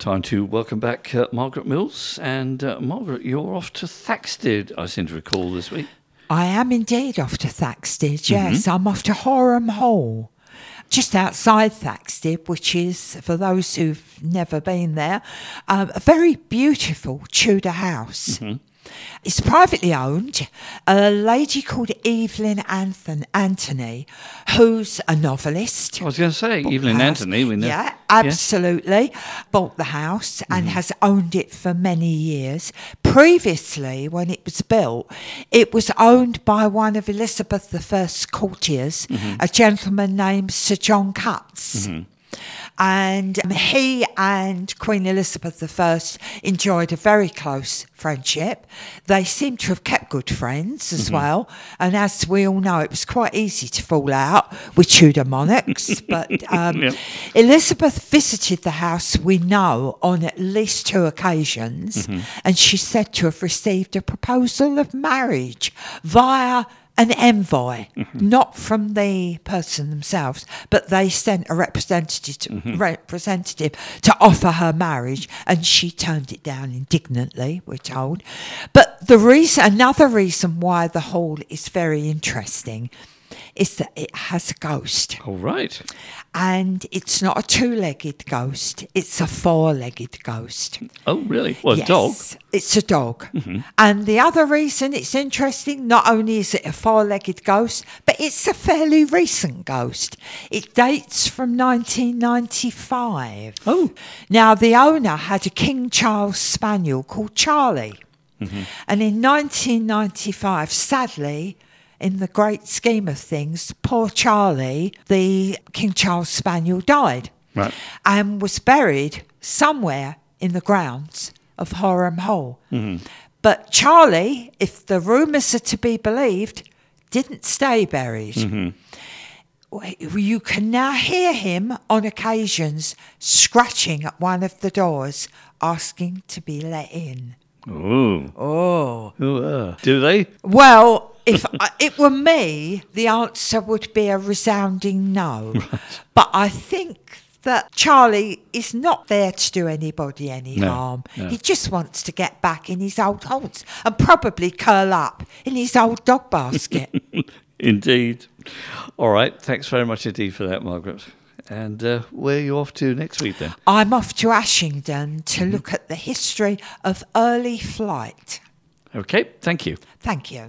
Time to welcome back uh, Margaret Mills. And uh, Margaret, you're off to Thaxted, I seem to recall this week. I am indeed off to Thaxted, yes. I'm off to Horham Hall, just outside Thaxted, which is, for those who've never been there, um, a very beautiful Tudor house. It's privately owned. A lady called Evelyn Anthon- Anthony, who's a novelist. I was going to say, Evelyn. Anthony. We know. Yeah, absolutely. Bought the house and mm-hmm. has owned it for many years. Previously, when it was built, it was owned by one of Elizabeth I's courtiers, mm-hmm. a gentleman named Sir John Cutts. Mm-hmm. And um, he and Queen Elizabeth I enjoyed a very close friendship. They seem to have kept good friends as well. And as we all know, it was quite easy to fall out with Tudor monarchs. but um, Yep. Elizabeth visited the house, we know, on at least two occasions. And she's said to have received a proposal of marriage via an envoy, not from the person themselves, but they sent a representative to, mm-hmm. representative to offer her marriage, and she turned it down indignantly. We're told, but the reason, another reason why the hall is very interesting, is that it has a ghost, All right. and it's not a two-legged ghost; it's a four-legged ghost. Oh, really? Well, a dog. It's a dog. Mm-hmm. And the other reason it's interesting, not only is it a four legged ghost, but it's a fairly recent ghost. It dates from 1995. Oh. Now, the owner had a King Charles Spaniel called Charlie. Mm-hmm. And in 1995, sadly, in the great scheme of things, poor Charlie, the King Charles Spaniel, died Right. and was buried somewhere in the grounds of Horham Hall. But Charlie, if the rumours are to be believed, didn't stay buried. W- You can now hear him on occasions scratching at one of the doors, asking to be let in. Oh. Oh. Oh, uh, do they? Well, if I, it were me, the answer would be a resounding no. But I think that Charlie is not there to do anybody any No, harm. no. He just wants to get back in his old haunts and probably curl up in his old dog basket. Indeed. All right. Thanks very much indeed for that, Margaret. And uh, where are you off to next week then? I'm off to Ashington to look at the history of early flight. Okay. Thank you. Thank you.